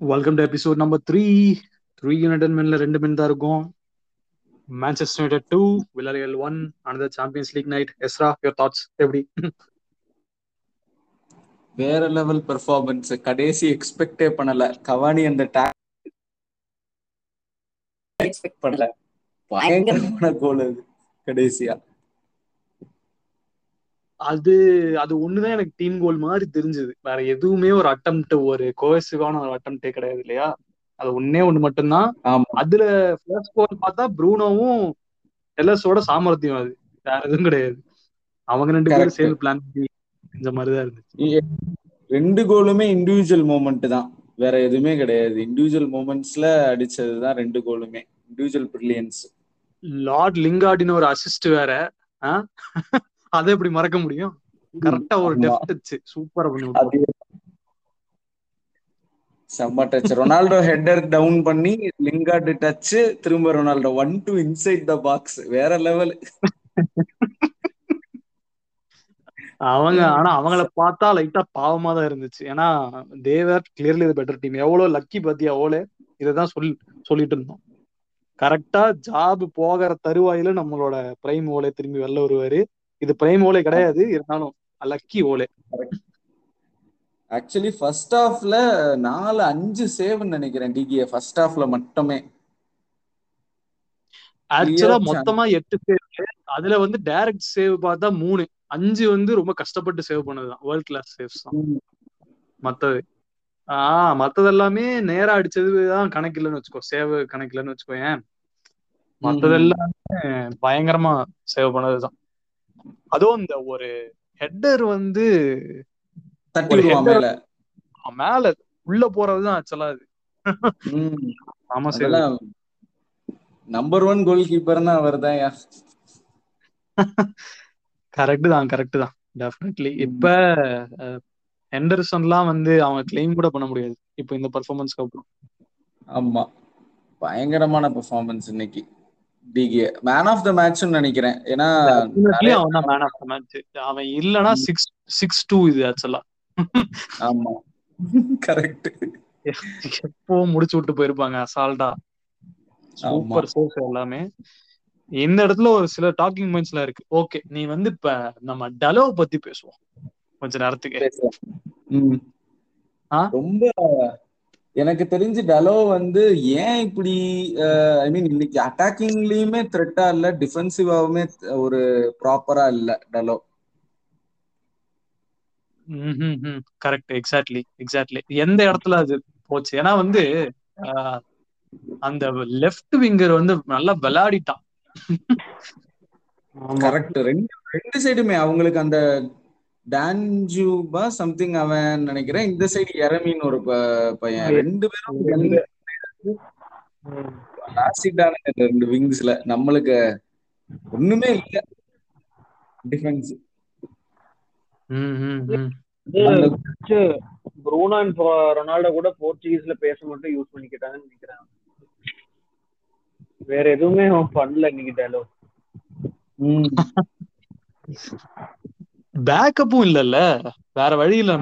Welcome to episode number three three united மென்ல ரெண்டு men தான் இருக்கும். Manchester United to Villarreal one another Champions League night Ezra your thoughts எப்படி? வேற level performance கடைசி எக்ஸ்பெக்டே பண்ணல. Cavani அந்த எக்ஸ்பெக்ட் பண்ணல. பயங்கரமான கோல் அது கடைசியா. அது அது ஒண்ணுதான் எனக்கு டீம் கோல் மாதிரி தெரிஞ்சது. வேற எதுவுமே ஒரு அட்டம்ப்ட் ஒரு கோசிவான ஒரு அட்டம்ப்டே கிடையாது இல்லையா? அது ஒன்னே ஒண்ணு மட்டும்தான். அதுல ஃபர்ஸ்ட் கோல் பார்த்தா ப்ரூனோவும் எல்எஸோட சாமர்த்தியம் அது. வேற எதுவும் கிடையாது. அவங்க ரெண்டு பேரும். சேர்ந்து பிளான் பண்ணி செஞ்ச மாதிரிதான் இருந்துச்சு. ரெண்டு கோலுமே இண்டிவிஜுவல் மூமெண்ட் தான். வேற எதுவுமே கிடையாது. இண்டிவிஜுவல் மூமெண்ட்ஸ்ல அடிச்சதுதான் ரெண்டு கோலுமே இண்டிவிஜுவல் பிரில்லியன்ஸ் லார்ட் லிங்கார்டின் ஒரு அசிஸ்ட் வேற? அதை எப்படி மறக்க முடியும்? கரெக்டா ஒரு. டெஃப்ட் வச்சு சூப்பரா பண்ணி செம்ம டச் ரொனால்டோ ஹெட்டர் டவுன் பண்ணி லிங்கார்டு டச் திரும்ப Ronaldo. One two inside the box வேற லெவல் அவங்க ஆனா அவங்கள பார்த்தா லைட்டா பாவமா தான் இருந்துச்சு. ஏன்னா தேவர் கிளியர்லி பெட்டர் டீம் எவ்வளவு லக்கி பாத்தியா ஓலே? இததான் சொல் சொல்லிட்டு இருந்தோம். கரெக்டா ஜாப் போகிற தருவாயில நம்மளோட பிரைம் ஓலே திரும்பி வெளில வருவாரு. இது பிரைம் ஓலே கிடையாது இருந்தாலும் லக்கி ஓலே. ஆக்சுவலி ஃபர்ஸ்ட் ஹாஃப்ல நாலு அஞ்சு சேவ்னு நினைக்கிறேன் டிகிஏ ஃபர்ஸ்ட் ஹாஃப்ல மட்டுமே. ஆக்சுவலா. மொத்தமா எட்டு சேவ் அதுல வந்து டைரக்ட் சேவ் பார்த்தா மூணு. அஞ்சு வந்து ரொம்ப கஷ்டப்பட்டு சேவ் பண்ணதுதான். வேர்ல்ட் கிளாஸ் சேவ்ஸ் தான். மத்தது. ஆஹ் மத்தது எல்லாமே நேரா அடிச்சதுதான் கணக்கில்லைன்னு வச்சுக்கோ. சேவ் கணக்கில்லைன்னு வச்சுக்கோ ஏன் மத்தது எல்லாமே பயங்கரமா சேவ் பண்ணதுதான். அதுவும் இந்த ஒரு ஹெட்டர் வந்து மேல. உள்ள போறதுதான் ஆக்சுவலா அது. ஆமா அதெல்லாம் நம்பர் ஒன் கோல் கீப்பர்னா அவர் தான் கரெக்ட் தான் கரெக்ட் தான். டெஃபினெட்லி. இப்ப ஹெண்டர்சன்லாம் வந்து அவங்க கிளைம் கூட பண்ண முடியாது. இப்போ இந்த பர்ஃபார்மன்ஸ்க்கு அப்புறம். ஆமா. பயங்கரமான பெர்ஃபார்மன்ஸ் இன்னைக்கு. De Gea man of the மேட்ச்னு நினைக்கிறேன். ஏன்னா அவன் மேன் ஆஃப் த மேட்ச் அவன் இல்லனா சிக்ஸ் சிக்ஸ் டூ இது ஆக்சுவலா ஆமா. கரெக்ட் எப்போ முடிச்சு விட்டு போயிருப்பாங்க அசால்ட்டா சூப்பர் சோர்ஸ் எல்லாமே. இந்த இடத்துல ஒரு சில டாக்கிங் பாயிண்ட்ஸ்லாம் இருக்கு. ஓகே நீ வந்து இப்ப நம்ம டலோ பத்தி பேசுவோம். கொஞ்ச நேரத்துக்கு? ரொம்ப எனக்கு தெரிஞ்சு டலோ வந்து ஏன் இப்படி ஐ மீன் இன்னைக்கு அட்டாக்கிங்லயுமே த்ரெட்டா இல்ல டிஃபென்சிவாவுமே ஒரு ப்ராப்பரா இல்ல டலோ கரெக்ட் எக்ஸாக்ட்லி எக்ஸாக்ட்லி எந்த இடத்துல அது போச்சு? ஏன்னா வந்து அந்த லெஃப்ட் விங்கர் வந்து நல்லா விளையாடிட்டான். கரெக்ட் ரெண்டு ரெண்டு சைடுமே அவங்களுக்கு அந்த டான்ஜூபா சம்திங் அவன் நினைக்கிறேன். இந்த சைடு எரமின்னு ஒரு ப- பையன். ரெண்டு பேரும் ரெண்டு- விங்ஸ்ல நம்மளுக்கு ஒண்ணுமே இல்ல. டிஃபென்ஸ் ப்ரூனோ அண்ட் ரொனால்டோ கூட போர்ச்சுகீஸ்ல பேச மட்டும் யூஸ் பண்ணிக்கிட்டாங்கன்னு நினைக்கிறேன். வேற எதுவுமே பண்ணல இன்னைக்கு டேலோ பேக்கப்பும் இல்லல்ல. வேற வழி இல்ல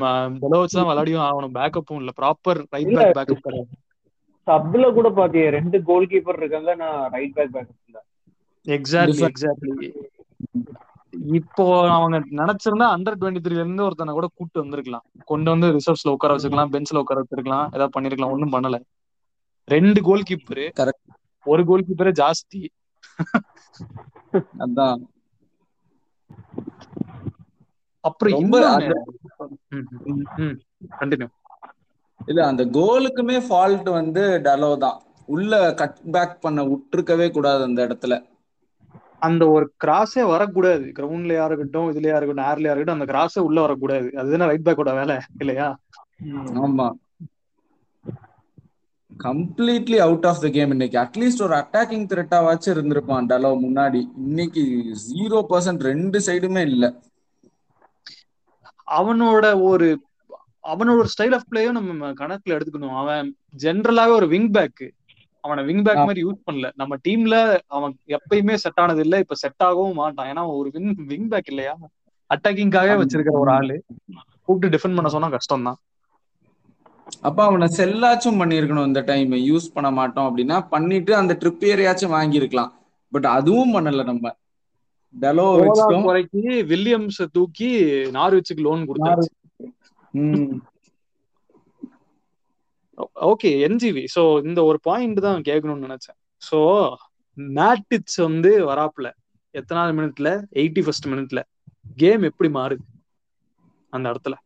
டலோ வச்சுதான் விளையாடியும் ஆகணும். பேக்கப்பும் இல்ல. Proper right. பேக் பேக்கப் கிடையாது. சப்ல கூட பாத்தியே ரெண்டு கோல் கீப்பர் இருக்காங்க நான் ரைட் பேக் பேக் இல்ல. எக்ஸாக்ட்லி. எக்ஸாக்ட்லி இப்போ அவங்க நினைச்சிருந்தா அண்டர் டுவெண்ட்டி த்ரீல இருந்து ஒருத்தனை கூட கூட்டு வந்திருக்கலாம். கொண்டு வந்து ரிசர்வ்ஸ்ல உட்கார வச்சிருக்கலாம் பெஞ்ச்ல உட்கார வச்சிருக்கலாம் ஏதாவது பண்ணிருக்கலாம். ஒண்ணும் பண்ணல. ரெண்டு கோல் கீப்பரு. ஒரு கோல் கீப்பரே ஜாஸ்தி. அதான். அப்புறம் கண்டினியூ இல்ல அந்த கோலுக்குமே ஃபால்ட் வந்து டலோ தான். உள்ள கட் பேக் பண்ண விட்டுருக்கவே கூடாது அந்த இடத்துல. அந்த ஒரு கிராஸே வரக்கூடாது. கிரவுண்ட்லயா இருக்கட்டும் இதுலயா இருக்கட்டும் ஏர்லயா இருக்கட்டும் அந்த கிராஸே உள்ள வரக்கூடாது. அதுதானே ரைட் பேக்கோட வேலை இல்லையா? ஆமா. Completely out of the game இன்னைக்கு. அட்லீஸ்ட் ஒரு அட்டாக்கிங் த்ரெட்டாவாச்சும் இருந்திருப்பான் டலோ முன்னாடி. இன்னைக்கு ஜீரோ பர்சன்ட் ரெண்டு சைடுமே இல்ல. அவனோட ஒரு அவனோட ஒரு ஸ்டைல் ஆஃப் பிளேயும் நம்ம கணக்குல எடுத்துக்கணும். அவன் ஜென்ரலாவே ஒரு விங் பேக் அவனை விங் பேக் மாதிரி யூஸ் பண்ணல. நம்ம டீம்ல அவன் எப்பயுமே செட் ஆனது இல்ல. இப்ப செட் ஆகவும் மாட்டான். ஏன்னா ஒரு விங் விங் பேக் இல்லையா? அட்டாக்கிங்காகவே வச்சிருக்கிற ஒரு ஆளு. கூப்பிட்டு டிஃபெண்ட் பண்ண சொன்னா கஷ்டம் தான் அப்ப அவனை செல்லாச்சும் பண்ணியிருக்கணும் இந்த டைம் யூஸ் பண்ண மாட்டோம் அப்படின்னா பண்ணிட்டு அந்த ட்ரிப்பியரையாச்சும் வாங்கியிருக்கலாம். பட் அதுவும் பண்ணல நம்ம. டெலோ போதா வச்சுட்டோம் குறைக்கு வில்லியம்ஸ் தூக்கி நார்விச்சுக்கு லோன் கொடுத்தாச்சு. ம். Okay NGV. சோ இந்த ஒரு பாயிண்ட் தான் கேட்கணும்னு நினைச்சேன். சோ மேட்டிச் வந்து வராப்புல. எத்தனாவது மினிட்ல எயிட்டி ஃபர்ஸ்ட் மினிட்ல கேம் எப்படி மாறுது? அந்த இடத்துல.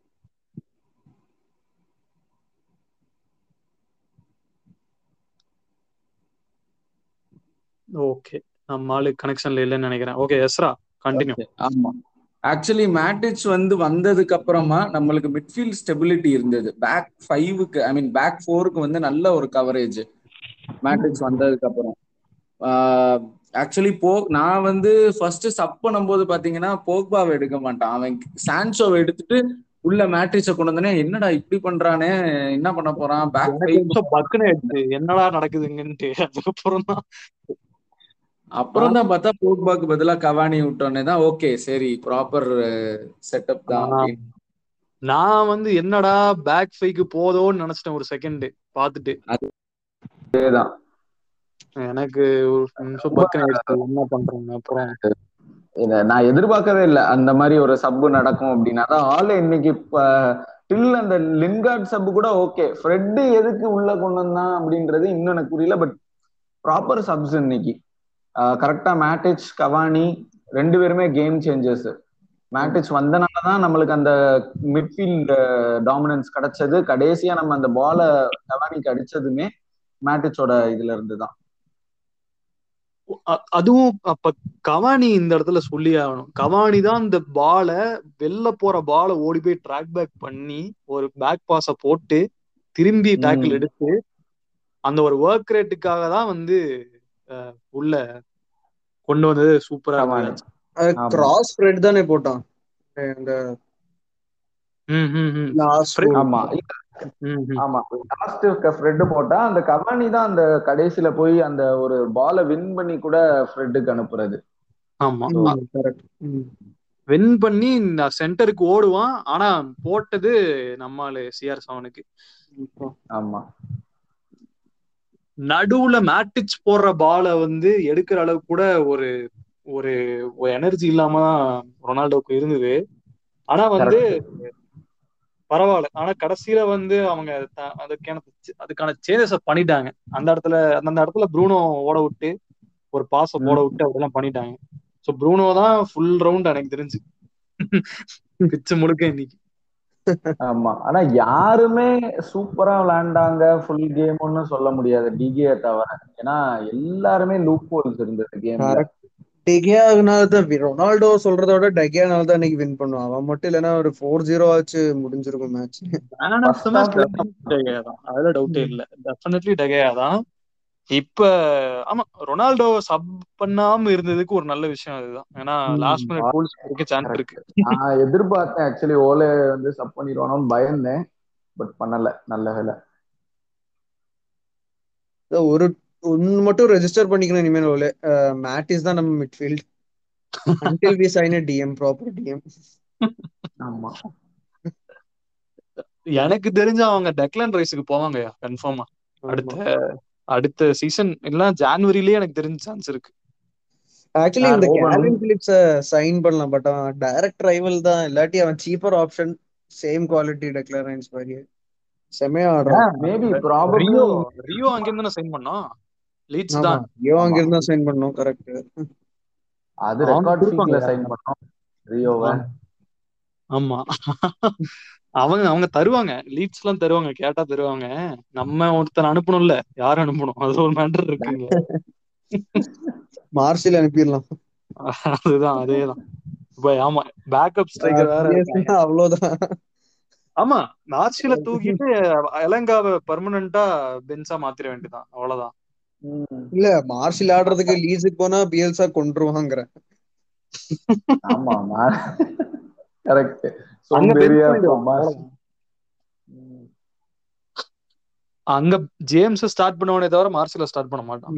ஓகே. நம்ம ஆளு கனெக்ஷன்ல இல்லைன்னு நினைக்கிறேன். ஓகே எஸ்ரா கண்டினியூ ஆமா. ஆக்சுவலி மேட்டிச் வந்து வந்ததுக்கு அப்புறமா நம்மளுக்கு மிட்ஃபீல்ட் ஸ்டெபிலிட்டி இருந்தது. பேக் ஃபைவுக்கு ஐ மீன் பேக் ஃபோருக்கு வந்து நல்ல ஒரு கவரேஜ் மேட்டிச் வந்ததுக்கு அப்புறம். ஆக்சுவலி போ நான் வந்து ஃபர்ஸ்ட் சப் பண்ணும்போது பாத்தீங்கன்னா போக்பாவை எடுக்க மாட்டான். அவன் சான்சோவை எடுத்துட்டு உள்ள மேட்ரிச்ச கொண்டு வந்தனே என்னடா இப்படி பண்றானே? என்ன பண்ண போறான்? பேக் பக்குன்னு என்னடா நடக்குதுங்கன்ட்டு. அதுக்கப்புறம் தான் அப்புறம் தான் பார்த்தா போக்பாக்கு பதிலா கவானி விட்டோன்னே தான் ஓகே சரி ப்ராப்பர் செட்டப் தான். நான் வந்து என்னடா பேக் ஃபைக்கு போதோன்னு நினைச்சிட்டேன் ஒரு செகண்ட் பார்த்துட்டு. அதேதான். எனக்கு ஒரு நிமிஷம் என்ன பண்றேங்க அப்புறம். இத நான் எதிர்பார்க்கவே இல்லை. அந்த மாதிரி ஒரு சப்பு நடக்கும் அப்படின்னா தான் ஆளு இன்னைக்கு டில் அந்த லின்கார்ட் சப்பு கூட ஓகே. ஃப்ரெட் எதுக்கு உள்ள கொண்டு வந்தான் அப்படின்றது இன்னும் எனக்கு புரியல பட் ப்ராப்பர் சப்ஸ் இன்னைக்கு. கரெக்டா மேட்டிச் கவானி ரெண்டு பேருமே கேம் சேஞ்சர்ஸ் மேட்டிச் வந்தனால தான் நம்மளுக்கு அந்த மிட்ஃபீல்ட் டாமினன்ஸ் கிடைச்சது. கடைசியா நம்ம அந்த பாலை கவானிக்கு அடிச்சதுமே மேட்டிச்சோட இதுல இருந்து தான் அ- அதுவும் அப்ப கவானி இந்த இடத்துல சொல்லி ஆகணும். கவானி தான் இந்த பாலை வெளில போற பாலை ஓடி போய் ட்ராக் பேக் பண்ணி ஒரு பேக் பாஸ போட்டு திரும்பி டேக்கிள். எடுத்து அந்த ஒரு ஒர்க் ரேட்டுக்காக தான் வந்து உள்ள கொண்டு வந்தது சூப்பரா. கிராஸ் ஸ்ப்ரெட் தானே போட்டான். இந்த. ஆமா. லாஸ்ட் ஃப்ரெட் போட்டா அந்த கவானி தான் அந்த கடைசியில போய் அந்த ஒரு பாலை வின் பண்ணி கூட ஃப்ரெட்டுக்கு அனுப்புறது. ஆமா. கரெக்ட் வின் பண்ணி சென்டருக்கு ஓடுவான். ஆனா போட்டது நம்மால சிஆர் செவனுக்கு ஆமா. நடுவுல மேட்டிச் போடுற பாலை வந்து எடுக்கிற அளவுக்கு கூட ஒரு ஒரு எனர்ஜி இல்லாம ரொனால்டோக்கு இருந்தது. ஆனா வந்து பரவாயில்ல. ஆனா கடைசியில வந்து அவங்க அதுக்கான அதுக்கான சேஞ்சஸ் பண்ணிட்டாங்க. அந்த இடத்துல அந்த இடத்துல ப்ரூனோ ஓட விட்டு ஒரு பாச போட விட்டு அதெல்லாம் பண்ணிட்டாங்க. சோ ப்ரூனோ தான் ஃபுல் ரவுண்ட் எனக்கு தெரிஞ்சு. பிச்சு முழுக்க இன்னைக்கு. ஆமா. ஆனா யாருமே சூப்பரா விளையாண்டாங்க ஃபுல் கேம்னு சொல்ல முடியாது டிகே தவிர. ஏன்னா எல்லாருமே லூப் ஹோல்ஸ் இருந்தது கரெக்ட் டெகியானால தான் ரொனால்டோ சொல்றத விட டெகியானால தான் இன்னைக்கு வின் பண்ணுவான். அவன் மட்டும் இல்லைன்னா ஒரு ஃபோர் ஜீரோ ஆச்சு முடிஞ்சிருக்கும் மேட்ச் அதுல டவுட்டே இல்ல. டெஃபினெட்லி டெகையா தான் இப்ப ஆமா ரொனால்டோ சப் பண்ணாம இருந்ததுக்கு ஒரு நல்ல விஷயம் அதுதான். ஏன்னா லாஸ்ட் மினிட் கோல்ஸ் இருக்க சான்ஸ் இருக்கு. நான் எதிர்பார்த்தேன் ஆக்சுவலி ஓலே வந்து சப் பண்ணிடுவானோன்னு பயந்தேன். பட் பண்ணல நல்ல வேலை. ஒரு ஒன்னு மட்டும் ரெஜிஸ்டர் பண்ணிக்கணும் இனிமேல் ஓலே. மேட்டிஸ் தான் நம்ம midfield until we sign a DM proper DM ஆமா. எனக்கு தெரிஞ்ச அவங்க டெக்லான் ரைஸுக்கு போவாங்க கன்ஃபார்மா அடுத்த அடுத்த சீசன் இல்ல ஜான்வரிலயே எனக்கு தெரிஞ்ச சான்ஸ் இருக்கு. ஆக்சுவலி இந்த. கேல்வின் பிலிப்ஸ சைன் பண்ணலாம் பட் அவன் டைரக்ட் ரைவல் தான். இல்லாட்டி அவன் cheaper option same quality Declan Rice மாதிரி செமையா ஆடுறான். மேபி ப்ராபப்ளி ரியோ ரியோ அங்கிருந்து தானே சைன் பண்ணோம்? லீட்ஸ் தான். ஐயோ அங்க இருந்தா சைன் பண்ணோம் கரெக்ட் அது ரெக்கார்ட். ஃபீக்ல சைன் பண்ணோம் ரியோவை ஆமா. அவங்க அவங்க தருவாங்க. லீட்ஸ் எல்லாம் தருவாங்க. கேட்டா தருவாங்க. நம்ம ஒருத்தர் அனுப்பணும்ல. யார் அனுப்பணும்? அது ஒரு மேட்டர் இருக்குங்க. மார்ஷில் அனுப்பிடலாம். அதுதான் அதேதான். இப்ப ஆமா பேக்கப் ஸ்ட்ரைக்கர் வேற. அவ்வளவுதான். ஆமா நார்ஷில தூக்கிட்டு எலங்காவை பெர்மனண்டா பென்ஸா மாத்திர வேண்டியதான் அவ்வளவுதான். இல்ல மார்ஷில் ஆடுறதுக்கு லீஸுக்கு போனா பிஎல்சா கொண்டுருவாங்கிற ஆமா கரெக்ட் அங்க ஜேம்ஸ் ஸ்டார்ட் பண்ணுவனே தவிர மார்ஷில ஸ்டார்ட் பண்ண மாட்டான்.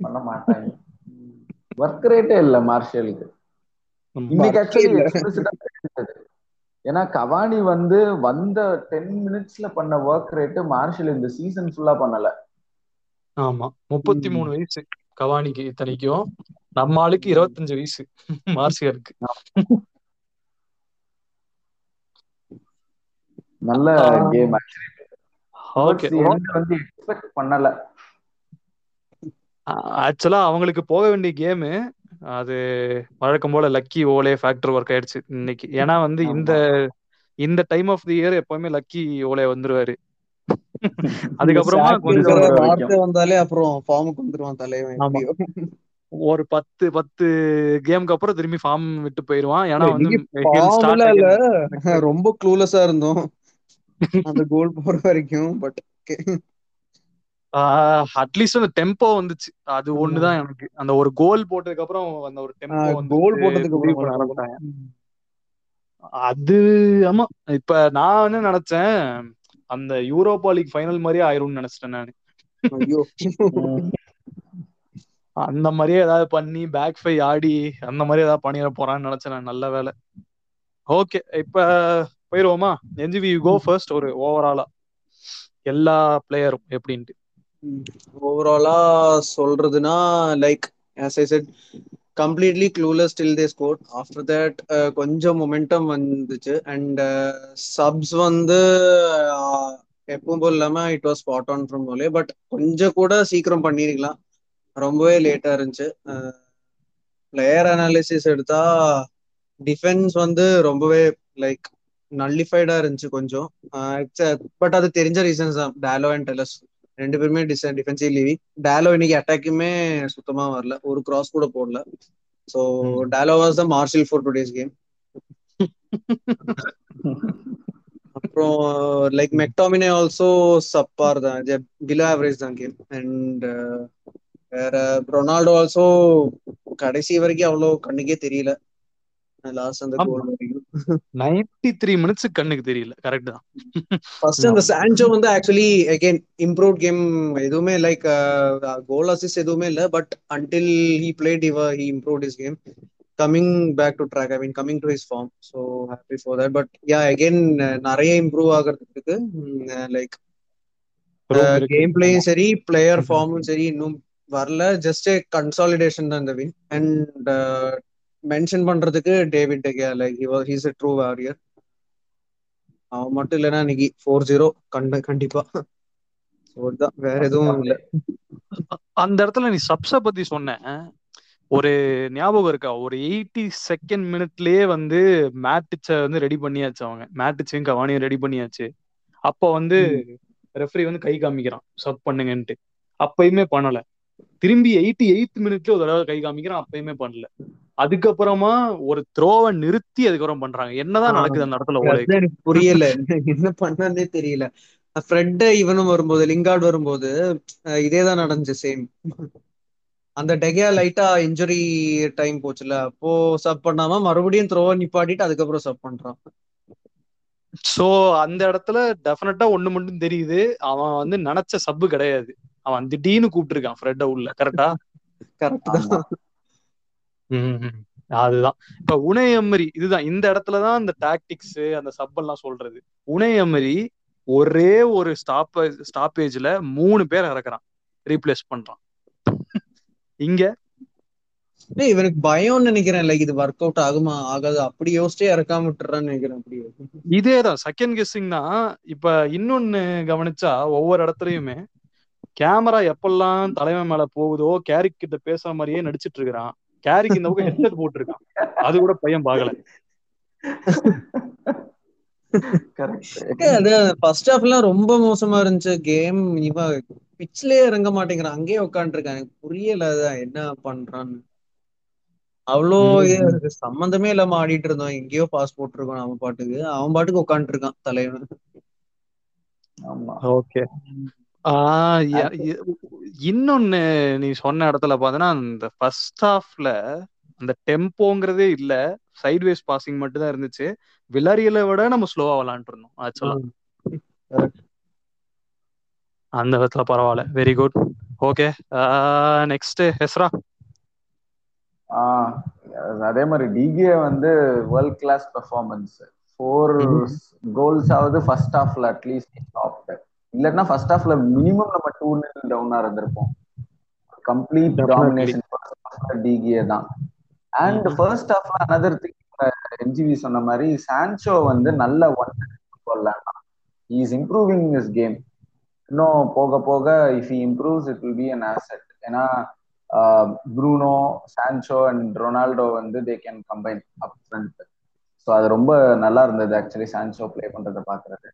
பண்ண மாட்டாங்க. ஒர்க் ரேட்டே இல்ல மார்ஷலுக்கு. இன்னைக்கு ஆக்சுவலி ஏன்னா கவானி வந்து வந்த டென் மினிட்ஸ்ல பண்ண ஒர்க் ரேட்டு மார்ஷல் இந்த சீசன் ஃபுல்லா பண்ணல. ஆமா. முப்பத்தி மூணு வயசு கவானிக்கு இத்தனைக்கும். நம்ம ஆளுக்கு இருபத்தஞ்சு வயசு. மார்சியருக்கு நல்ல கேம் ஓகே வந்து எக்ஸ்பெக்ட் பண்ணல. ஆக்சுவலா அவங்களுக்கு போக வேண்டிய கேமு அது வழக்கம் போல லக்கி ஓலே ஃபேக்டர் ஒர்க் ஆயிடுச்சு இன்னைக்கு. ஏன்னா வந்து இந்த இந்த டைம் ஆஃப் தி இயர் எப்பவுமே லக்கி ஓலே வந்துருவாரு. அதுக்கப்புறமா கொஞ்சம் வந்தாலே அப்புறம் ஃபார்முக்கு வந்துருவான் தலைவன். ஒரு பத்து பத்து கேமுக்கு அப்புறம் திரும்பி ஃபார்ம் விட்டு போயிருவான் ஏன்னா வந்து. ரொம்ப க்ளூலெஸ்ஸா இருந்தோம். அந்த கோல் போற வரைக்கும் பட் அட்லீஸ்ட் அந்த டெம்போ வந்துச்சு. அது ஒண்ணுதான் எனக்கு. அந்த ஒரு கோல் போட்டதுக்கு அப்புறம் அந்த ஒரு டெம்போ கோல் போட்டதுக்கு அப்புறம் அது ஆமா. இப்ப நான் என்ன நினைச்சேன் அந்த யூரோப்பா லீக் ஃபைனல் மாதிரியே ஆயிரும்னு நினைச்சிட்டேன் நான். அந்த மாதிரியே ஏதாவது பண்ணி பேக் ஃபை ஆடி அந்த மாதிரி ஏதாவது பண்ணிட போறான்னு நினைச்சேன் நான். நல்ல வேலை. ஓகே இப்ப போயிருவோமா? என்ஜிவி கோ ஃபர்ஸ்ட் ஒரு ஓவராலா எல்லா பிளேயரும் எப்படின்ட்டு. ஓவராலா சொல்றதுன்னா like as I said completely clueless till they scored. After that கொஞ்சம் மொமெண்டம் வந்துச்சு. அண்ட் சப்ஸ் வந்து எப்பவும் போல் இல்லாம it was spot on from போலே பட் கொஞ்சம் கூட சீக்கிரம் பண்ணிருக்கலாம். ரொம்பவே லேட்டா இருந்துச்சு. பிளேயர் அனாலிசிஸ் எடுத்தா டிஃபென்ஸ் வந்து ரொம்பவே லைக் நல்லிஃபைடா இருந்துச்சு கொஞ்சம். பட் அது தெரிஞ்ச ரீசன்ஸ் தான். டேலோ அண்ட் டெலஸ் ரெண்டு பேருமே டிஃபென்சிவ் லீவிங் டேலோ இன்னைக்கு அட்டாக்குமே சுத்தமா வரல. ஒரு கிராஸ் கூட போடல. So Dalot was the Martial for today's game அப்புறம் லைக் மெக்டாமினே ஆல்சோ சப்பார் தான். பிலோ ஆவரேஜ் தான் கேம் அண்ட் வேற ரொனால்டோ ஆல்சோ கடைசி வரைக்கும் அவ்வளோ கண்ணுக்கே தெரியல. லாஸ்ட் அந்த கோல் வரைக்கும் நைன்டி த்ரீ மினிட்ஸ் கண்ணுக்கு தெரியல. கரெக்ட் தான். ஃபர்ஸ்ட் அந்த சான்சோ வந்து ஆக்சுவலி அகைன் இம்ப்ரூவ் கேம் எதுவுமே லைக் கோல் அசிஸ்ட் எதுவுமே இல்ல பட் அன்டில் ஹி பிளேட் இவர் he improve is game coming back to track I mean coming to his form so happy for that but yeah again நிறைய improve ஆகிறதுக்கு like game பிளேயும் சரி player ஃபார்மும் சரி இன்னும் வரல. ஜஸ்ட் கன்சாலிடேஷன் தான் இந்த வின் அண்ட் மென்ஷன் பண்றதுக்கு David De Gea like he's a true warrior அவன் மட்டும் இல்லைன்னா இன்னைக்கு ஃபோர் ஜீரோ கண்ட கண்டிப்பா. வேற எதுவும் இல்ல. அந்த இடத்துல நீ சப்ஸ பத்தி சொன்ன. ஒரு ஞாபகம் இருக்கா? ஒரு எயிட்டி செகண்ட் மினிட்லயே வந்து மேட்டிச்ச வந்து ரெடி பண்ணியாச்சு அவங்க. மேட்டிச்சையும் கவானியும் ரெடி பண்ணியாச்சு. அப்போ வந்து ரெஃப்ரி வந்து கை காமிக்கிறான். சப் பண்ணுங்கன்ட்டு. அப்பயுமே பண்ணல. திரும்பி எயிட்டி எயித் மினிட்ல ஒரு தடவை கை காமிக்கிறான். அப்பயுமே பண்ணல. அதுக்கப்புறமா ஒரு த்ரோவை நிறுத்தி அதுக்கப்புறம் பண்றாங்க. என்னதான் நடக்குது அந்த இடத்துல புரியல. என்ன பண்ணனே தெரியல. ஃப்ரெட் இவனும் வரும்போது லிங்கார்டு வரும்போது இதேதான் நடந்துச்சு சேம் அந்த டெகியா லைட்டா இன்ஜுரி டைம் போச்சுல. அப்போ சப் பண்ணாம மறுபடியும் த்ரோவை நிப்பாட்டிட்டு அதுக்கப்புறம் சப் பண்றான். சோ அந்த இடத்துல டெஃபினட்டா ஒண்ணு மட்டும் தெரியுது. அவன் வந்து நினைச்ச சப்பு கிடையாது. அவன் திடீர்னு கூப்பிட்டுருக்கான் ஃப்ரெட்ட உள்ள. கரெக்டா கரெக்ட் தான் அதுதான். இப்ப உனை எம்மரி இதுதான். இந்த இடத்துலதான் இந்த டாக்டிக்ஸ் அந்த சப் எல்லாம் சொல்றது. உனை எம்மரி ஒரே ஒரு ஸ்டாப் ஸ்டாப்பேஜ்ல மூணு பேர் இறக்குறான். ரீப்ளேஸ் பண்றான். இங்க? இவனுக்கு பயம் நினைக்கிறேன். லைக் இது ஒர்க் அவுட் ஆகுமா ஆகாது? அப்படி யோசிச்சே இறக்காம விட்டுறான்னு நினைக்கிறேன். அப்படி இதேதான். செகண்ட் கெஸ்ஸிங் தான் இப்ப இன்னொன்னு கவனிச்சா ஒவ்வொரு இடத்துலயுமே கேமரா எப்பெல்லாம் தலைவன் மேல போகுதோ கேரிக் கிட்ட பேசுற மாதிரியே நடிச்சிட்டு இருக்கிறான். கேரிக் இந்த பக்கம் ஹெட்செட் போட்டிருக்கான். அது கூட பையன் பாக்கல அது ஃபர்ஸ்ட் ஹாஃப் எல்லாம் ரொம்ப மோசமா இருந்துச்சு. கேம் இவ பிச்லயே இறங்க மாட்டேங்கிறான். அங்கேயே உட்காந்துருக்கான் எனக்கு புரியல அதான் என்ன பண்றான்னு. அவ்வளோ சம்பந்தமே இல்லாம ஆடிட்டு இருந்தோம். எங்கேயோ பாஸ் போட்டிருக்கோம் அவன் பாட்டுக்கு. அவன் பாட்டுக்கு உட்காந்துட்டு இருக்கான் தலைவன் ஓகே இன்னொன்னு நீ சொன்ன இடத்துல பாத்தீங்கன்னா அந்த ஃபர்ஸ்ட் ஹாஃப்ல அந்த டெம்போங்கிறதே இல்ல. சைட்வேஸ் பாசிங் மட்டும் தான் இருந்துச்சு. விளாரியலை விட நம்ம ஸ்லோவா விளாண்டு இருந்தோம் ஆக்சுவலா அந்த விதத்துல பரவாயில்ல. Very good okay next ஹெஸ்ரா. அதே மாதிரி டிகே வந்து world class performance four goals ஆகுது ஃபர்ஸ்ட் ஹாஃப்ல அட்லீஸ்ட் ஸ்டாப்ட் இல்லைன்னா ஃபர்ஸ்ட் ஹாஃப்ல மினிமம் நம்ம டூ நில் டவுனா இருந்திருப்போம். கம்ப்ளீட் டாமினேஷன் டிகியே தான். அண்ட் ஃபர்ஸ்ட் ஹாஃப்ல அனதர் திங் என்ஜிவி சொன்ன மாதிரி சான்சோ வந்து நல்ல ஒன் விளையாண்டான் இஸ் இம்ப்ரூவிங் இஸ் கேம் இன்னும் போக போக if improves it will be an asset ஏன்னா ப்ரூனோ சான்சோ அண்ட் ரொனால்டோ வந்து they can combine up front so அது ரொம்ப நல்லா இருந்தது ஆக்சுவலி சான்சோ பிளே பண்றதை பாக்குறது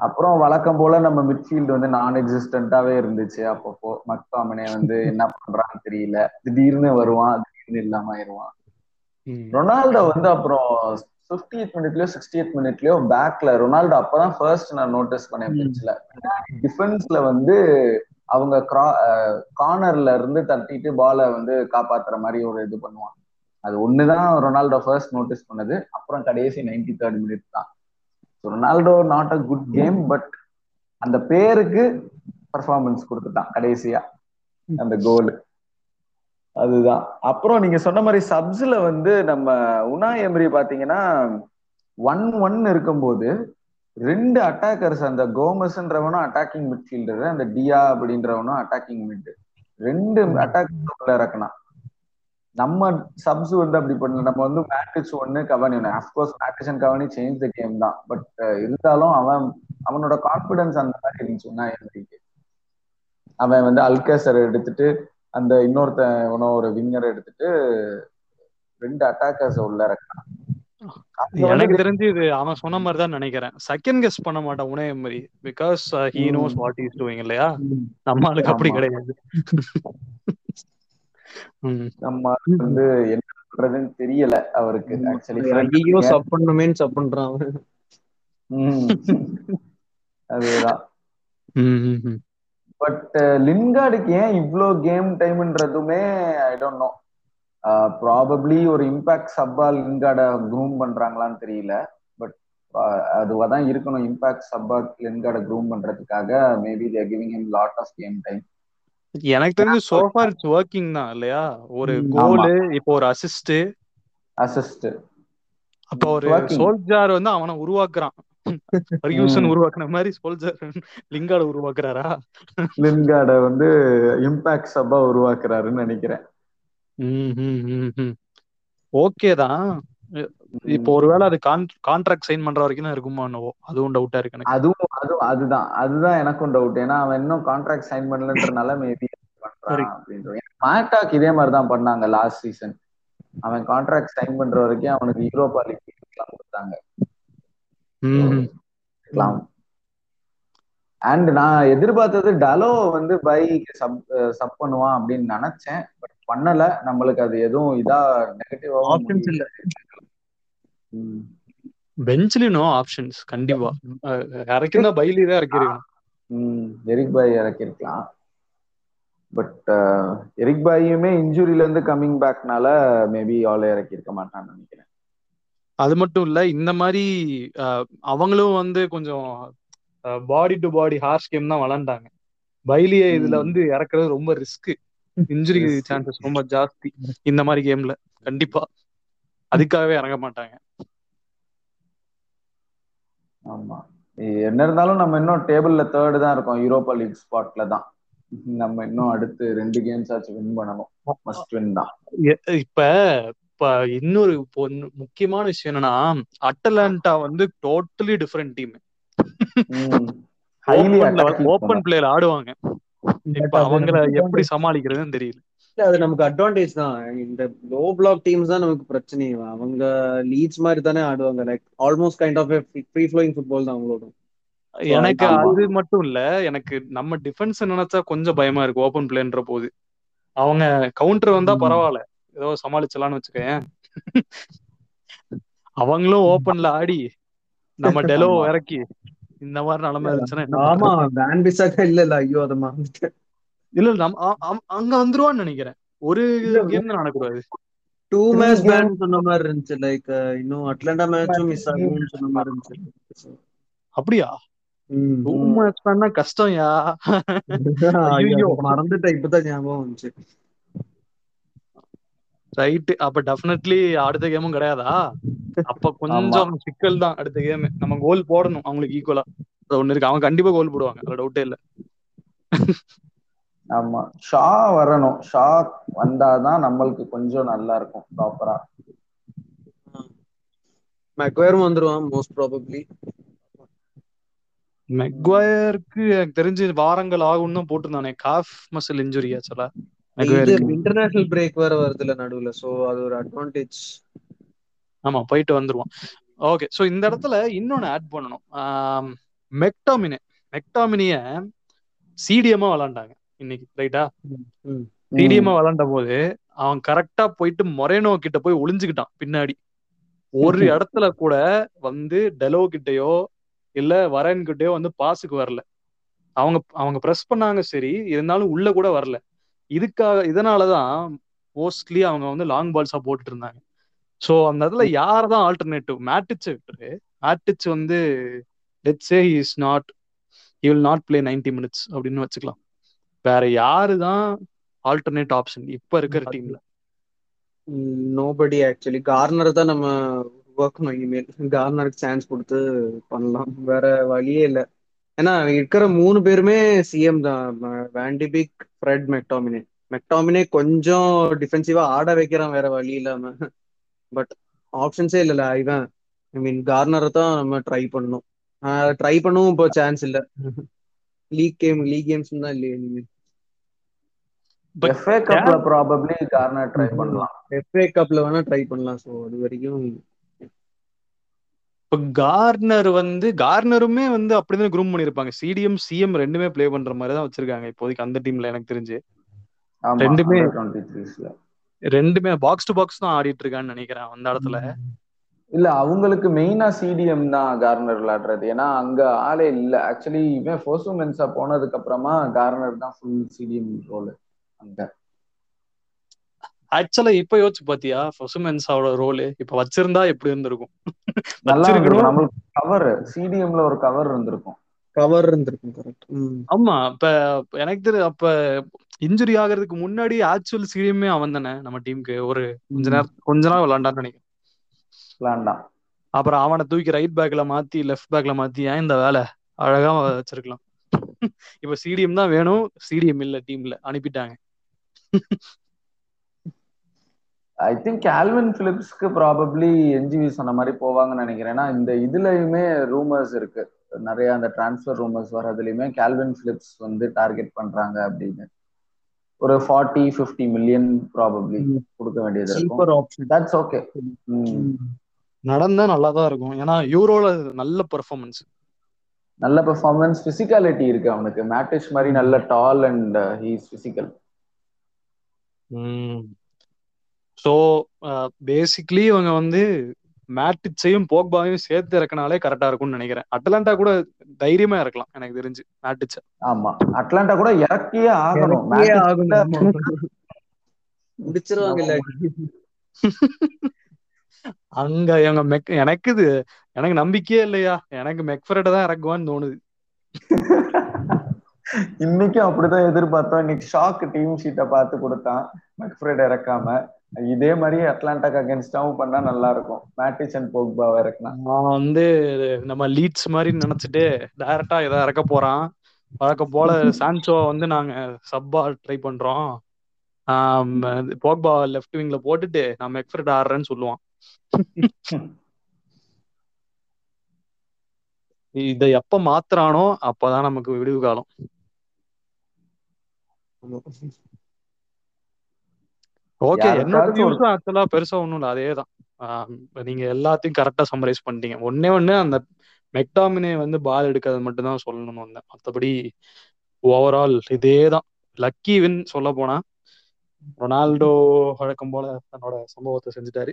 அப்புறம் வழக்கம் போல நம்ம மிட்ஃபீல்டு வந்து நான் எக்ஸிஸ்டன்டாவே இருந்துச்சு. அப்பப்போ மக்தாமனே வந்து என்ன பண்றான்னு தெரியல. திடீர்னு வருவான் திடீர்னு இல்லாம ஆயிடுவான். ரொனால்டோ வந்து அப்புறம் பிப்டி எயிட் மினிட்லயோ சிக்ஸ்டி எயிட் மினிட்லயோ பேக்ல ரொனால்டோ அப்பதான் ஃபர்ஸ்ட் நான் நோட்டீஸ் பண்ணேன் பிச்சில் டிஃபென்ஸ்ல வந்து அவங்க கிரா கார்னர்ல இருந்து தட்டிட்டு பாலை வந்து காப்பாத்துற மாதிரி ஒரு இது பண்ணுவான் அது ஒண்ணுதான் ரொனால்டோ ஃபர்ஸ்ட் நோட்டீஸ் பண்ணது. அப்புறம் கடைசி நைன்டி தேர்ட் மினிட் தான். Ronaldo not a good game but அந்த பேருக்கு பர்ஃபார்மன்ஸ் கொடுத்துட்டான் கடைசியா. அந்த கோல் அதுதான். அப்புறம் நீங்க சொன்ன மாதிரி சப்ஸ்ல வந்து நம்ம உனா எம்ரி பாத்தீங்கன்னா ஒன் ஒன் இருக்கும்போது ரெண்டு அட்டாக்கர்ஸ் அந்த கோமஸ்ன்றவனும் அட்டாக்கிங் மிட்ஃபீல்டர் அந்த டியா அப்படின்றவனும் அட்டாக்கிங் மிட் ரெண்டு அட்டாக்கர் உள்ள இறக்கணும் நம்ம சப்ஸ் வந்து அப்படி பண்ணல. நம்ம வந்து மேட்ரிக்ஸ் ஒன்னு கவனி ஒன்று of course Matic and Cavani change the game தான். பட் இருந்தாலும் அவன் அவனோட கான்பிடன்ஸ் அந்த மாதிரி இருந்துச்சு. எம்ரிக்கு அவன் வந்து அல்கேசர் எடுத்துட்டு அந்த இன்னொருத்த ஒரு விங்கர் எடுத்துட்டு ரெண்டு அட்டாக்கர்ஸ் உள்ள இறக்கலாம் எனக்கு தெரிஞ்சு இது அவன் சொன்ன மாதிரி தான் நினைக்கிறேன். செகண்ட் கெஸ் பண்ண மாட்டான் உனே மாதிரி. Because he knows what is doing இல்லையா? நம்ம ஆளுக்கு அப்படி கிடையாது. நம்ம வந்து என்ன பண்றதுன்னு தெரியல அவருக்கு. ஆக்சுவலி ஐயோ சப் பண்ணுமேன்னு சப் பண்றான் அதுதான். பட் லின்கார்டுக்கு ஏன் இவ்வளோ கேம் டைம்ன்றதுமே ஐ டோன்ட் நோ ப்ராபப்ளி ஒரு இம்பாக்ட் சப்பா லின்கார்டை க்ரூம் பண்றாங்களான்னு தெரியல. பட் அதுவா தான் இருக்கணும். இம்பாக்ட் சப்பா லின்கார்டை க்ரூம் பண்றதுக்காக maybe they're giving him lot of game time எனக்கு தெரிஞ்சு சோஃபார் இட்ஸ் ஒர்க்கிங் தான் இல்லையா? ஒரு கோலு இப்போ ஒரு அசிஸ்ட் அசிஸ்ட் அப்ப ஒரு சோல்ஜார் வந்து அவனை உருவாக்குறான். ஃபர்கியூசன் உருவாக்குன மாதிரி சோல்ஜர் லிங்கார்ட உருவாக்குறாரா? லின்கார்ட வந்து இம்பாக்ட் சப்பா உருவாக்குறாருன்னு நினைக்கிறேன். ஓகே தான். இப்போ ஒருவேளை அது கான்ட்ராக்ட் சைன் பண்ற வரைக்கும் தான் இருக்குமா என்னவோ அதுவும் டவுட்டா இருக்கு எனக்கு. அதுவும் அதுவும் அதுதான் அதுதான் எனக்கும் டவுட் ஏன்னா அவன் இன்னும் கான்ட்ராக்ட் சைன் பண்ணலன்றனால மேபி மேட்டாக் இதே மாதிரி தான் பண்ணாங்க லாஸ்ட் சீசன் அவன் கான்ட்ராக்ட் சைன் பண்ற வரைக்கும் அவனுக்கு யூரோப்பா லீக் கொடுத்தாங்க. அண்ட் நான் எதிர்பார்த்தது டலோ வந்து பை சப் சப் பண்ணுவான் அப்படின்னு நினைச்சேன். பட் பண்ணல. நம்மளுக்கு அது எதுவும் இதா நெகட்டிவா ஆப்ஷன்ஸ் இல்ல. பெஞ்ச்லயும் நோ ஆப்ஷன்ஸ் கண்டிப்பா. இறக்கிருந்தா பைலி தான் இறக்கிருக்கணும் எரிக் பாய் இறக்கிருக்கலாம். பட் எரிக் பாயுமே இன்ஜுரில இருந்து கம்மிங் பேக்னால மேபி ஆல் இறக்கிருக்க மாட்டான்னு நினைக்கிறேன். அது மட்டும் இல்ல இந்த மாதிரி அவங்களும் வந்து கொஞ்சம் body to body harsh game தான் விளாண்டாங்க பைலிய இதுல வந்து இறக்குறது ரொம்ப ரிஸ்க் இன்ஜுரி சான்சஸ் ரொம்ப ஜாஸ்தி. இந்த மாதிரி கேம்ல கண்டிப்பா. அதுக்காகவே இறங்க மாட்டாங்க. ஆமா. என்ன இருந்தாலும் நம்ம இன்னும் டேபிள்ல தேர்டு தான் இருக்கோம். யூரோப்பா லீக் ஸ்பாட்ல தான். நம்ம இன்னும் அடுத்து ரெண்டு கேம்ஸ் ஆச்சு வின் பண்ணணும். மஸ்ட் வின் தான். இப்ப இப்ப இன்னொரு முக்கியமான விஷயம் என்னன்னா அட்டலாண்டா வந்து totally different team open player ஆடுவாங்க. இப்ப அவங்கள எப்படி சமாளிக்கிறதுன்னு தெரியல. அது நமக்கு அட்வான்டேஜ் தான். இந்த லோ பிளாக் டீம்ஸ் தான் நமக்கு பிரச்சனை. அவங்க லீட்ஸ் மாதிரி தானே ஆடுவாங்க. Like almost kind of free flowing football தான் அவங்களோட. எனக்கு அது மட்டும் இல்ல எனக்கு நம்ம டிஃபென்ஸ் நினைச்சா கொஞ்சம் பயமா இருக்கு ஓபன் பிளேன்ற போது. அவங்க கவுண்டர் வந்தா பரவாயில்ல. ஏதோ சமாளிச்சலாம்னு வச்சுக்கேன் அவங்களும் ஓபன்ல ஆடி நம்ம டெலோ இறக்கி இந்த மாதிரி நிலைமை இருந்துச்சுன்னா ஆமா வேன் பிசாக்கா இல்ல இல்ல ஐயோ அதை மறந்துட்டேன். இல்ல நம்ம அங்க வந்துருவான்னு நினைக்கிறேன். ஒரு கேம் தான் நடக்கூடாது டூ மேட்ச் பேன் சொன்ன மாதிரி இருந்துச்சு. லைக் இன்னும் அட்லாண்டா மேட்சும் மிஸ் ஆகும்னு சொன்ன மாதிரி இருந்துச்சு. அப்படியா? டூ மேட்ச் பேன்னா கஷ்டம் யா? ஐயோ மறந்துட்டேன். இப்பதான் ஞாபகம் வந்துச்சு. ரைட் அப்ப டெஃபினெட்லி அடுத்த கேமும் கிடையாதா? அப்ப கொஞ்சம் சிக்கல் தான் அடுத்த கேம் நம்ம கோல் போடணும். அவங்களுக்கு ஈக்குவலா ஒண்ணு இருக்கு. அவங்க கண்டிப்பா கோல் போடுவாங்க. அதுல டவுட்டே இல்ல. ஆமா. ஷா வரணும். ஷா வந்தாதான் நம்மளுக்கு கொஞ்சம் நல்லா இருக்கும் ப்ராப்பரா மெக்வயரும் வந்துருவான் மோஸ்ட் ப்ராபப்ளி மெக்வயருக்கு எனக்கு தெரிஞ்சு வாரங்கள் ஆகும்னு தான் போட்டிருந்தானே. காஃப் மசில் இன்ஜுரி ஆச்சலா இது இன்டர்நேஷனல் பிரேக் வேற வருதுல நடுவுல. சோ அது ஒரு அட்வான்டேஜ் ஆமா போயிட்டு வந்துருவான். ஓகே சோ இந்த இடத்துல இன்னொன்னு ஆட் பண்ணணும். மெக்டாமினே மெக்டாமினிய சிடிஎம்மா விளாண்டாங்க இன்னைக்கு ரைட்டா சிடிஎம்மா விளாண்ட போது அவன் கரெக்டா போயிட்டு மொரேனோ கிட்ட போய் ஒளிஞ்சுக்கிட்டான் பின்னாடி. ஒரு இடத்துல கூட வந்து டெலோ கிட்டயோ இல்ல வரன் கிட்டயோ வந்து பாஸுக்கு வரல. அவங்க அவங்க ப்ரெஸ் பண்ணாங்க சரி இருந்தாலும் உள்ள கூட வரல. இதுக்காக இதனாலதான் மோஸ்ட்லி அவங்க வந்து லாங் பால்ஸா போட்டுட்டு இருந்தாங்க. சோ அந்த இடத்துல யார் தான் ஆல்டர்னேட்டிவ் மேட்டிச் விட்டுரு. மேட்டிச் வந்து let say is not you will not play ninety minutes அப்படின்னு வச்சுக்கலாம். வேற யாரு தான் ஆல்டர்னேட் ஆப்ஷன் இப்ப இருக்கிற டீம்ல நோபடி ஆக்சுவலி கார்னர் தான் நம்ம உருவாக்கணும் இனிமேல். கார்னருக்கு சான்ஸ் கொடுத்து பண்ணலாம். வேற வழியே இல்லை. ஏன்னா இருக்கிற மூணு பேருமே சிஎம் தான். வேண்டிபிக் ஃப்ரெட் மெக்டாமினே மெக்டாமினே கொஞ்சம் டிஃபென்சிவா ஆட வைக்கிறான் வேற வழி இல்லாம. பட் ஆப்ஷன்ஸே இல்லைல்ல இவன். ஐ மீன் கார்னரை தான் நம்ம ட்ரை பண்ணணும். ட்ரை பண்ணவும் இப்போ சான்ஸ் இல்லை. லீக் கேம் லீக் கேம்ஸ் தான் இல்லையே இனிமேல் எஃப்ஏ கப்ல ப்ராபபிலி கார்னர் ட்ரை பண்ணலாம். எஃப்ஏ கப்ல வேணா ட்ரை பண்ணலாம் சோ அது வரைக்கும். இப்ப கார்னர் வந்து கார்னருமே வந்து அப்படிதான் குரூம் பண்ணிருப்பாங்க சிடிஎம் சிஎம் ரெண்டுமே ப்ளே பண்ற மாதிரி தான் வச்சிருக்காங்க இப்போதைக்கு அந்த டீம்ல எனக்கு தெரிஞ்சு. ரெண்டுமே ரெண்டுமே பாக்ஸ் டு பாக்ஸ் தான் ஆடிட்டு இருக்கான்னு நினைக்கிறேன் அந்த இடத்துல. இல்ல அவங்களுக்கு மெயினா சிடிஎம் தான் கார்னர் விளையாடுறது. ஏன்னா அங்க ஆளே இல்ல. ஆக்சுவலி இவன் ஃபோசு மென்சா போனதுக்கு அப்புறமா கார்னர் தான் ஃபுல் சிடிஎம் ரோல் அங்க. ஆக்சுவலா இப்ப யோசிச்சு பாத்தியா? ஃபொசுமென்ஸாவோட ரோல் இப்ப வச்சிருந்தா எப்படி இருந்திருக்கும்? நல்லா நம்மளுக்கு கவர் சிடிஎம்ல ஒரு கவர் இருந்திருக்கும். கவர் இருந்திருக்கும் கரெக்ட் ஆமா இப்ப எனக்கு தெரியும் அப்ப இன்ஜுரி ஆகிறதுக்கு முன்னாடி ஆக்சுவல் சிடிஎம்மே அவன் தானே நம்ம டீமுக்கு ஒரு கொஞ்ச நேரம் கொஞ்ச நாள் விளாண்டான்னு நினைக்கிறேன். விளாண்டான் அப்புறம் அவனை தூக்கி ரைட் பேக்ல மாத்தி லெஃப்ட் பேக்ல மாத்தி ஏன் இந்த வேலை? அழகா வச்சிருக்கலாம். இப்ப சிடிஎம் தான் வேணும். சிடிஎம் இல்ல டீம்ல அனுப்பிட்டாங்க. ஐ திங்க் ஆல்வின் பிலிப்ஸ்க்கு ப்ராபப்ளி என்ஜிவி சொன்ன மாதிரி போவாங்கன்னு நினைக்கிறேன். ஏன்னா இந்த இதுலயுமே ரூமர்ஸ் இருக்கு. நிறைய அந்த டிரான்ஸ்ஃபர் ரூமர்ஸ் வர்றதுலயுமே கேல்வின் பிலிப்ஸ் வந்து டார்கெட் பண்றாங்க அப்படின்னு. ஒரு ஃபார்ட்டி ஃபிஃப்டி மில்லியன் ப்ராபப்ளி கொடுக்க வேண்டியது இருக்கும். தட்ஸ் ஓகே நடந்தா நல்லா தான் இருக்கும். ஏன்னா யூரோல நல்ல பெர்ஃபார்மன்ஸ் நல்ல பெர்ஃபார்மன்ஸ் பிசிக்காலிட்டி இருக்கு அவனுக்கு. மேட்டிஷ் மாதிரி நல்ல tall and he's physical so basically இவங்க வந்து மேட்டிச்சையும் போக்பாவையும் சேர்த்து இறக்கினாலே கரெக்டா இருக்கும்னு நினைக்கிறேன். அட்லாண்டா கூட தைரியமா இறக்கலாம் எனக்கு தெரிஞ்சு மேட்டிச்ச ஆமா. அட்லாண்டா கூட இறக்கியே ஆகணும். முடிச்சிருவாங்க. அங்க இவங்க மெக் எனக்கு இது எனக்கு நம்பிக்கையே இல்லையா? எனக்கு மெக்ஃபரட தான் இறக்குவான்னு தோணுது. இன்னைக்கும் அப்படிதான் எதிர்பார்த்தோம். இன்னைக்கு ஷாக் டீம் ஷீட்டை பார்த்து கொடுத்தான் மெக்ஃப்ரெட் இறக்காம. இதே மாதிரி அட்லாண்டாக்கு அகேன்ஸ்டாவும் பண்ணா நல்லா இருக்கும். மேட்டிச் அண்ட் போக்பாவை இறக்குனா. நான் வந்து நம்ம லீட்ஸ் மாதிரி நினைச்சிட்டு டைரக்டா இதை இறக்க போறான். வழக்கம் போல சான்சோ வந்து நாங்க சப்பா ட்ரை பண்றோம். போக்பா லெஃப்ட் விங்ல போட்டுட்டு நான் மெக்ஃப்ரெட் ஆடுறேன்னு சொல்லுவான். இத எப்ப மாத்துறானோ அப்பதான் நமக்கு விடுவு காலம். ஓகே என்னோட ஆக்சுவலா பெருசா ஒண்ணும் இல்ல அதேதான். நீங்க எல்லாத்தையும் கரெக்டா சம்மரைஸ் பண்ணிட்டீங்க. ஒன்னே ஒண்ணு அந்த மெக்டாமினே வந்து பால் எடுக்கிறது மட்டும் தான் சொல்லணும்னு வந்தேன். மற்றபடி ஓவரால் இதே தான் லக்கி வின் சொல்ல போனா ரொனால்டோ வழக்கம் போல தன்னோட சம்பவத்தை செஞ்சுட்டாரு.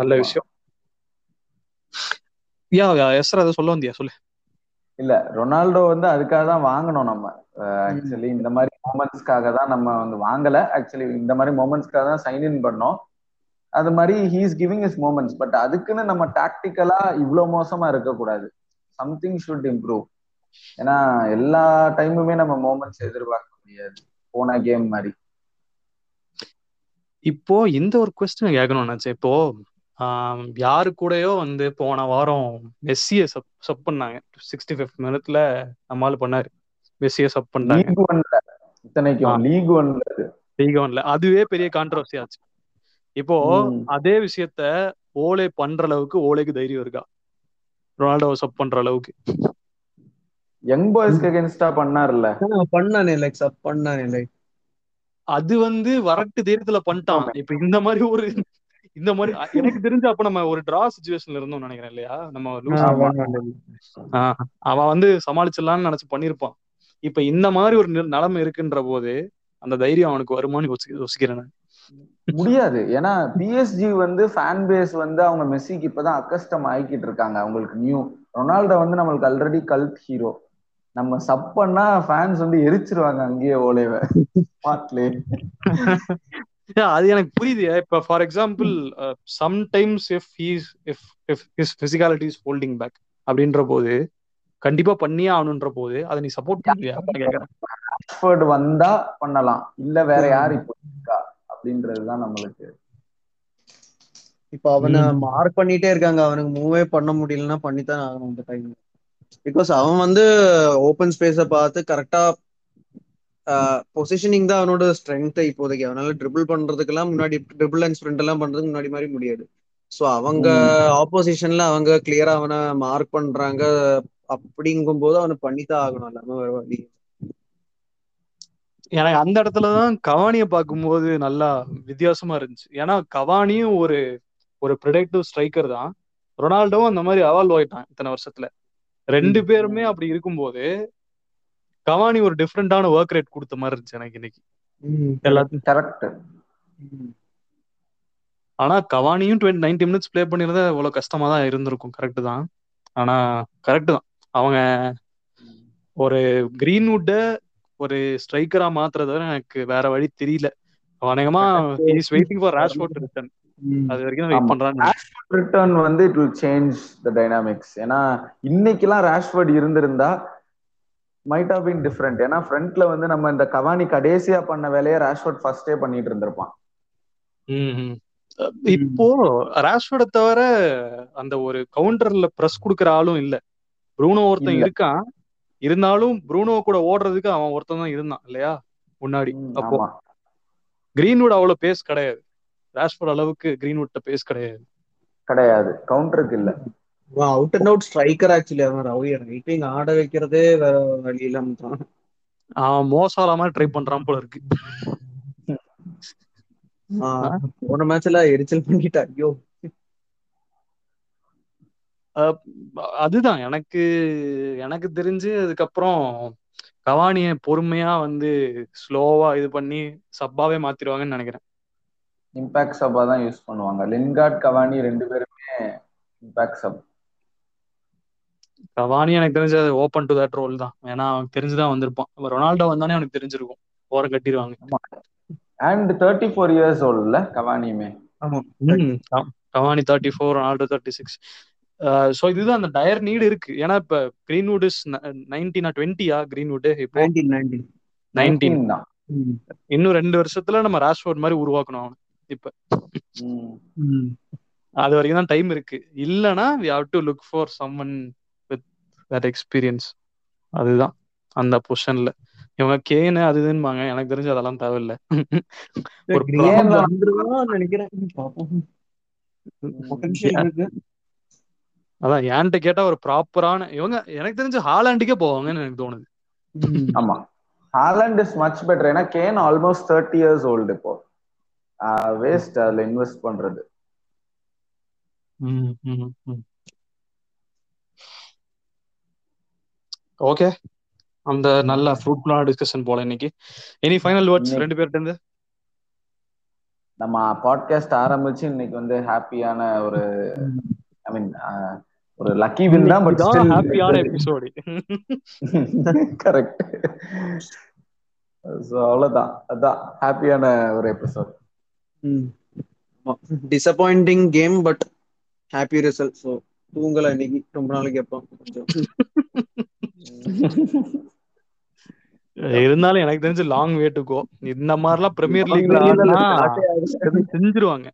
நல்ல விஷயம். யா எஸ்ரா அதை சொல்ல வந்தியா? சொல்லு. இல்ல ரொனால்டோ வந்து அதுக்காக தான் வாங்கணும் நம்ம. ஆக்சுவலி இந்த மாதிரி மூமெண்ட்ஸ்க்காக தான் நம்ம வந்து வாங்கல. ஆக்சுவலி இந்த மாதிரி மூமெண்ட்ஸ்க்காக தான் சைன் இன் பண்ணோம். அது மாதிரி he's giving is moments but அதுக்குன்னு நம்ம டாக்டிக்கலா இவ்வளவு மோசமா இருக்கக்கூடாது. சம்திங் ஷுட் இம்ப்ரூவ் ஏன்னா எல்லா டைமுமே நம்ம மூமெண்ட்ஸ் எதிர்பார்க்க முடியாது. போன கேம் மாதிரி. இப்போ இந்த ஒரு கொஸ்டின் கேட்கணும்னு நினைச்சேன். இப்போ யாரு கூடயோ வந்து போன வாரம் மெஸ்ஸிய சப் சப் பண்ணாங்க. சிக்ஸ்டி ஃபிஃப்த் மினிட்ல நம்மால் பண்ணாரு. மெஸ்ஸிய சப் பண்ணாங்க. லீக் ஒன்ல. இத்தனைக்கும். லீக் ஒன்ல லீக் ஒன்ல. அதுவே பெரிய கான்ட்ரவர்சி ஆச்சு. இப்போ. அதே விஷயத்த ஓலே பண்ற அளவுக்கு ஓலேக்கு தைரியம் இருக்கா? ரொனால்டோவை சப் பண்ற அளவுக்கு. யங் பாய்ஸ்க்கு அகேன்ஸ்டா பண்ணார்ல பண்ணானே லைக் சப் பண்ணானே லைக் அது வந்து வரட்டு தைரியத்துல பண்ணிட்டான். இப்ப இந்த மாதிரி ஒரு இந்த மாதிரி எனக்கு தெரிஞ்சு அப்ப நம்ம ஒரு டிரா சுச்சுவேஷன்ல இருந்தோம் நினைக்கிறேன் இல்லையா? நம்ம அவன் வந்து சமாளிச்சிடலாம்னு நினைச்சு பண்ணிருப்பான் இப்ப இந்த மாதிரி ஒரு நி- நிலைமை இருக்குன்ற போது அந்த தைரியம் அவனுக்கு வருமானு யோசி யோசிக்கிறேன். முடியாது. ஏன்னா பிஎஸ்ஜி வந்து ஃபேன் பேஸ் வந்து அவங்க மெஸ்ஸிக்கு இப்பதான் அக்கஸ்டம் ஆகிக்கிட்டு இருக்காங்க. அவங்களுக்கு நியூ ரொனால்டோ வந்து நம்மளுக்கு ஆல்ரெடி கல்ட் ஹீரோ நம்ம சப் பண்ணா ஃபேன்ஸ் வந்து எரிச்சிருவாங்க அங்கேயே ஓலேவ Yeah, அது எனக்கு புரியுது. இப்ப for example sometimes if he's if if his physicality is holding back அப்படின்ற போது கண்டிப்பா பண்ணியே ஆகணுன்ற போது அதை நீ சப்போர்ட் பண்ணுவியா? வந்தா பண்ணலாம். இல்ல வேற யார் இப்போ இருக்கா? அப்படின்றதுதான் நம்மளுக்கு. இப்போ அவனை. மார்க் பண்ணிட்டே இருக்காங்க. அவனுக்கு மூவே பண்ண முடியலன்னா பண்ணித்தான் ஆகணும் இந்த டைம் பிகாஸ் அவன் வந்து ஓப்பன் ஸ்பேஸ பார்த்து கரெக்டா பொசிஷனிங் தான் அவனோட ஸ்ட்ரென்த் இப்போதைக்கு. அவனால ட்ரிபிள் பண்றதுக்கெல்லாம் முன்னாடி ட்ரிபிள் அண்ட் ஸ்ப்ரிண்ட் எல்லாம் பண்றதுக்கு முன்னாடி மாதிரி முடியாது. ஸோ அவங்க ஆப்போசிஷன்ல அவங்க கிளியரா அவனை மார்க் பண்றாங்க அப்படிங்கும் போது அவனை பண்ணித்தான் ஆகணும். எல்லாமே வேற வழி எனக்கு அந்த இடத்துலதான் கவானியை பார்க்கும்போது நல்லா வித்தியாசமா இருந்துச்சு. ஏன்னா கவானியும் ஒரு ஒரு ப்ரிடக்டிவ் ஸ்ட்ரைக்கர் தான். ரொனால்டோவும் அந்த மாதிரி அவால்வ் ஆயிட்டான் இத்தனை வருஷத்துல. ரெண்டு பேருமே அப்படி இருக்கும்போது கவானி ஒரு டிஃப்ரெண்டான ஒர்க் ரேட் கொடுத்த மாதிரி இருந்துச்சு எனக்கு இன்னைக்கு. எல்லாத்தையும் கரெக்ட் ஆனா கவானியும் டுவெண்ட்டி நைன்டி மினிட்ஸ் ப்ளே பண்ணிருந்தா இவ்வளவு கஷ்டமா தான் இருந்திருக்கும். கரெக்ட் தான். ஆனா கரெக்ட் தான். அவங்க ஒரு கிரீன்வுட்ட ஒரு ஸ்ட்ரைக்கரா மாத்துறத எனக்கு வேற வழி தெரியல. அநேகமா is waiting for Rashford return அது வரைக்கும் வெயிட் ஆமா. பண்றான்னு ரிட்டர்ன் வந்து it will change the dynamics ஏன்னா இன்னைக்கெல்லாம் ராஷ்வர்ட் இருந்திருந்தா மைட் ஹவ் பீன் டிஃப்ரெண்ட் ஏன்னா ஃப்ரண்ட்ல வந்து நம்ம இந்த கவானி கடைசியா பண்ண வேலையை ராஷ்வர்ட் ஃபர்ஸ்டே பண்ணிட்டு இருந்திருப்பான். இப்போ ராஷ்வர்டை தவிர அந்த ஒரு கவுண்டர்ல பிரஸ் கொடுக்கற ஆளும் இல்ல. ப்ரூனோ ஒருத்தன். இருக்கான். இருந்தாலும் ப்ரூனோ கூட ஓடுறதுக்கு அவன் ஒருத்தன் தான் இருந்தான் இல்லையா? முன்னாடி. அப்போ கிரீன்வுட் அவ்வளவு பேஸ் கிடையாது. ராஷ்வர்ட் அளவுக்கு கிரீன்வுட்ட பேஸ் கிடையாது. கிடையாது. கவுண்டருக்கு இல்ல. Out and out striker actually அவன் ரவி. ரைட்டிங் ஆட வைக்கிறதே வேற வழி இல்லாம தான் அவன் மோசாலா மாதிரி ட்ரை பண்றான் போல இருக்கு. ஆஹ் போன மேட்ச்ல எரிச்சல் பண்ணிட்டா ஐயோ. அஹ் அதுதான் எனக்கு எனக்கு தெரிஞ்சு அதுக்கப்புறம் கவானிய பொறுமையா வந்து ஸ்லோவா இது பண்ணி சப்பாவே மாத்திருவாங்கன்னு நினைக்கிறேன். இம்பாக்ட் சப்பா தான் யூஸ் பண்ணுவாங்க. லின்கார்ட் கவானி ரெண்டு பேருமே இம்பாக்ட் சப் கவானி எனக்கு தெரிஞ்சு அது ஓப்பன் டு தட் ரோல் தான். ஏன்னா அவனுக்கு தெரிஞ்சுதான் வந்திருப்பான். இப்ப ரொனால்டோ வந்தானே அவனுக்கு தெரிஞ்சிருக்கும். ஓரம் கட்டிடுவாங்க. அண்ட் தேர்ட்டி ஃபோர் இயர்ஸ் ஓல்ட்ல கவானியுமே. Cavani thirty four Ronaldo thirty six so இதுதான் அந்த டயர் நீடு இருக்கு. ஏன்னா இப்ப கிரீன்வுட் இஸ் நைன்டீனா டுவெண்ட்டியா கிரீன்வுட் இப்போ நைன்டீன் நைன்டீன் நைன்டீன் 19 தான். இன்னும் ரெண்டு வருஷத்துல நம்ம ராஷ்வர்ட் மாதிரி உருவாக்கணும் அவனை இப்ப. ம். அது வரைக்கும் தான் டைம் இருக்கு. இல்லனா we have to look for someone that experience அதுதான். அந்த பொசிஷன்ல இவங்க கேனு அது இதுன்பாங்க. எனக்கு தெரிஞ்சு அதெல்லாம் தேவையில்ல. அதான் என்கிட்ட கேட்டா ஒரு ப்ராப்பரான இவங்க எனக்கு தெரிஞ்சு ஹாலாண்டுக்கே போவாங்கன்னு எனக்கு தோணுது. ஆமா. ஹாலண்ட் இஸ் மச் பெட்டர் ஏன்னா Kane almost thirty years old இப்போ. வேஸ்ட் அதுல இன்வெஸ்ட் பண்றது. ஓகே அந்த நல்ல ஃப்ரூட்ஃபுல்லான டிஸ்கஷன் போல இன்னைக்கு. எனி ஃபைனல் வேர்ட்ஸ் ரெண்டு பேர்ட்ட இருந்து? நம்ம பாட்காஸ்ட் ஆரம்பிச்சு இன்னைக்கு வந்து ஹாப்பியான ஒரு ஐ மீன் ஒரு லக்கி வின் தான் பட் இதுதான் ஹாப்பியான எபிசோடு கரெக்ட் ஸோ அவ்வளவுதான். அதான் ஹாப்பியான ஒரு episode disappointing game but happy result so தூங்கல இன்னைக்கு. ரொம்ப நாளைக்கு எப்போ கொஞ்சம் இருந்தாலும் எனக்கு தெரிஞ்சு லாங் வே டு கோ இந்த மாதிரிலாம் பிரீமியர் Long லீக்ல. செஞ்சிருவாங்க.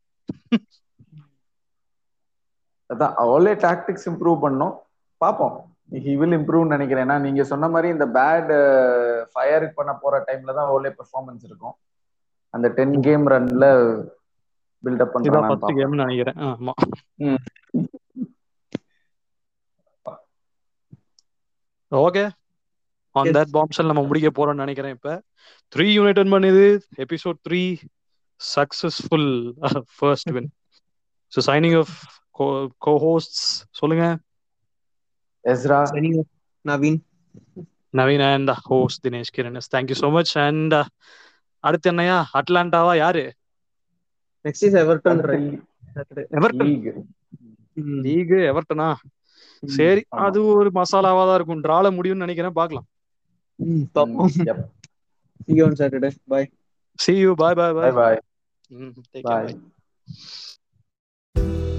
அதான் ஓலே டாக்டிக்ஸ் இம்ப்ரூவ் பண்ணோம். பார்ப்போம். ஹி வில் இம்ப்ரூவ் நினைக்கிறேன். ஏன்னா நீங்க சொன்ன மாதிரி இந்த பேட் ஃபயர் பண்ண போற டைம்ல தான் ஓலே பெர்ஃபார்மன்ஸ் இருக்கும். அந்த டென் கேம் ரன்ல பில்டப் ஃபர்ஸ்ட் பார்ப்போம் கேம்னு நினைக்கிறேன். ஆமா. Okay on. தட் பாம்ஷல் நம்ம முடிக்க போறோம்னு நினைக்கிறேன் இப்ப. த்ரீ யுனைடெட் பண்ணுது? Episode three successful first win so signing off co hosts சொல்லுங்க. Ezra. Naveen Naveen and host Dinesh Kiran's thank you so much and அடுத்து என்னையா? அட்லாண்டாவா யாரு? Next is Everton Everton league league எவர்டனா சரி. அது ஒரு மசாலாவா தான் இருக்கும். டிரால முடியும்னு நினைக்கிறேன். பார்க்கலாம். பார்ப்போம் See you on Saturday. Bye. see you. Bye bye bye. Bye bye Mm, take care. Bye bye.